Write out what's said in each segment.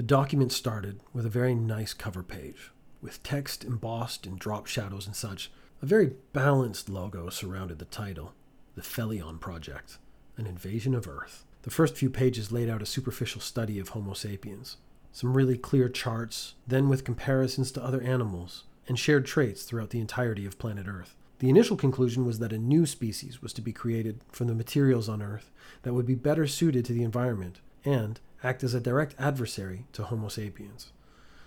The document started with a very nice cover page, with text embossed in drop shadows and such. A very balanced logo surrounded the title The Felion Project An Invasion of Earth. The first few pages laid out a superficial study of Homo sapiens, some really clear charts, then with comparisons to other animals, and shared traits throughout the entirety of planet Earth. The initial conclusion was that a new species was to be created from the materials on Earth that would be better suited to the environment and act as a direct adversary to Homo sapiens.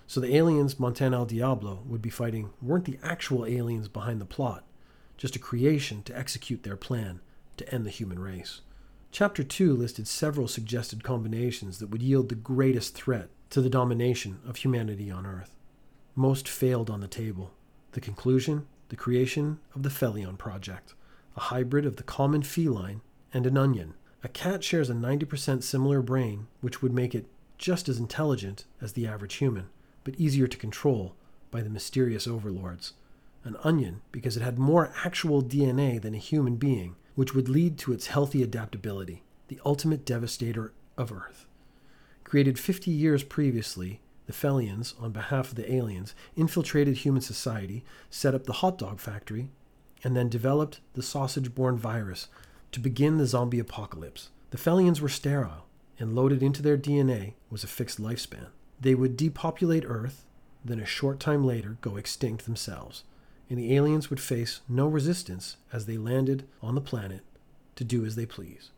So the aliens Montana El Diablo would be fighting weren't the actual aliens behind the plot, just a creation to execute their plan to end the human race. Chapter 2 listed several suggested combinations that would yield the greatest threat to the domination of humanity on Earth. Most failed on the table. The conclusion the creation of the Felion Project, a hybrid of the common feline and an onion. A cat shares a 90% similar brain, which would make it just as intelligent as the average human, but easier to control by the mysterious overlords. An onion because it had more actual DNA than a human being, which would lead to its healthy adaptability, the ultimate devastator of Earth. Created 50 years previously, the Felions, on behalf of the aliens, infiltrated human society, set up the hot dog factory, and then developed the sausage borne virus to begin the zombie apocalypse. The Felions were sterile, and loaded into their DNA was a fixed lifespan. They would depopulate Earth, then a short time later go extinct themselves, and the aliens would face no resistance as they landed on the planet to do as they please.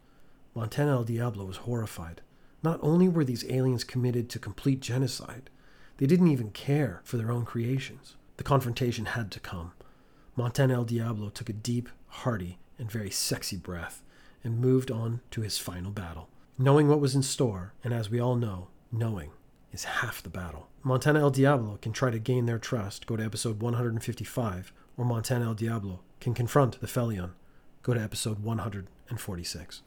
Montana El Diablo was horrified. Not only were these aliens committed to complete genocide, they didn't even care for their own creations. The confrontation had to come. Montana El Diablo took a deep, hearty, and very sexy breath and moved on to his final battle. Knowing what was in store, and as we all know, knowing is half the battle. Montana El Diablo can try to gain their trust, go to episode 155, or Montana El Diablo can confront the Felion, go to episode 146.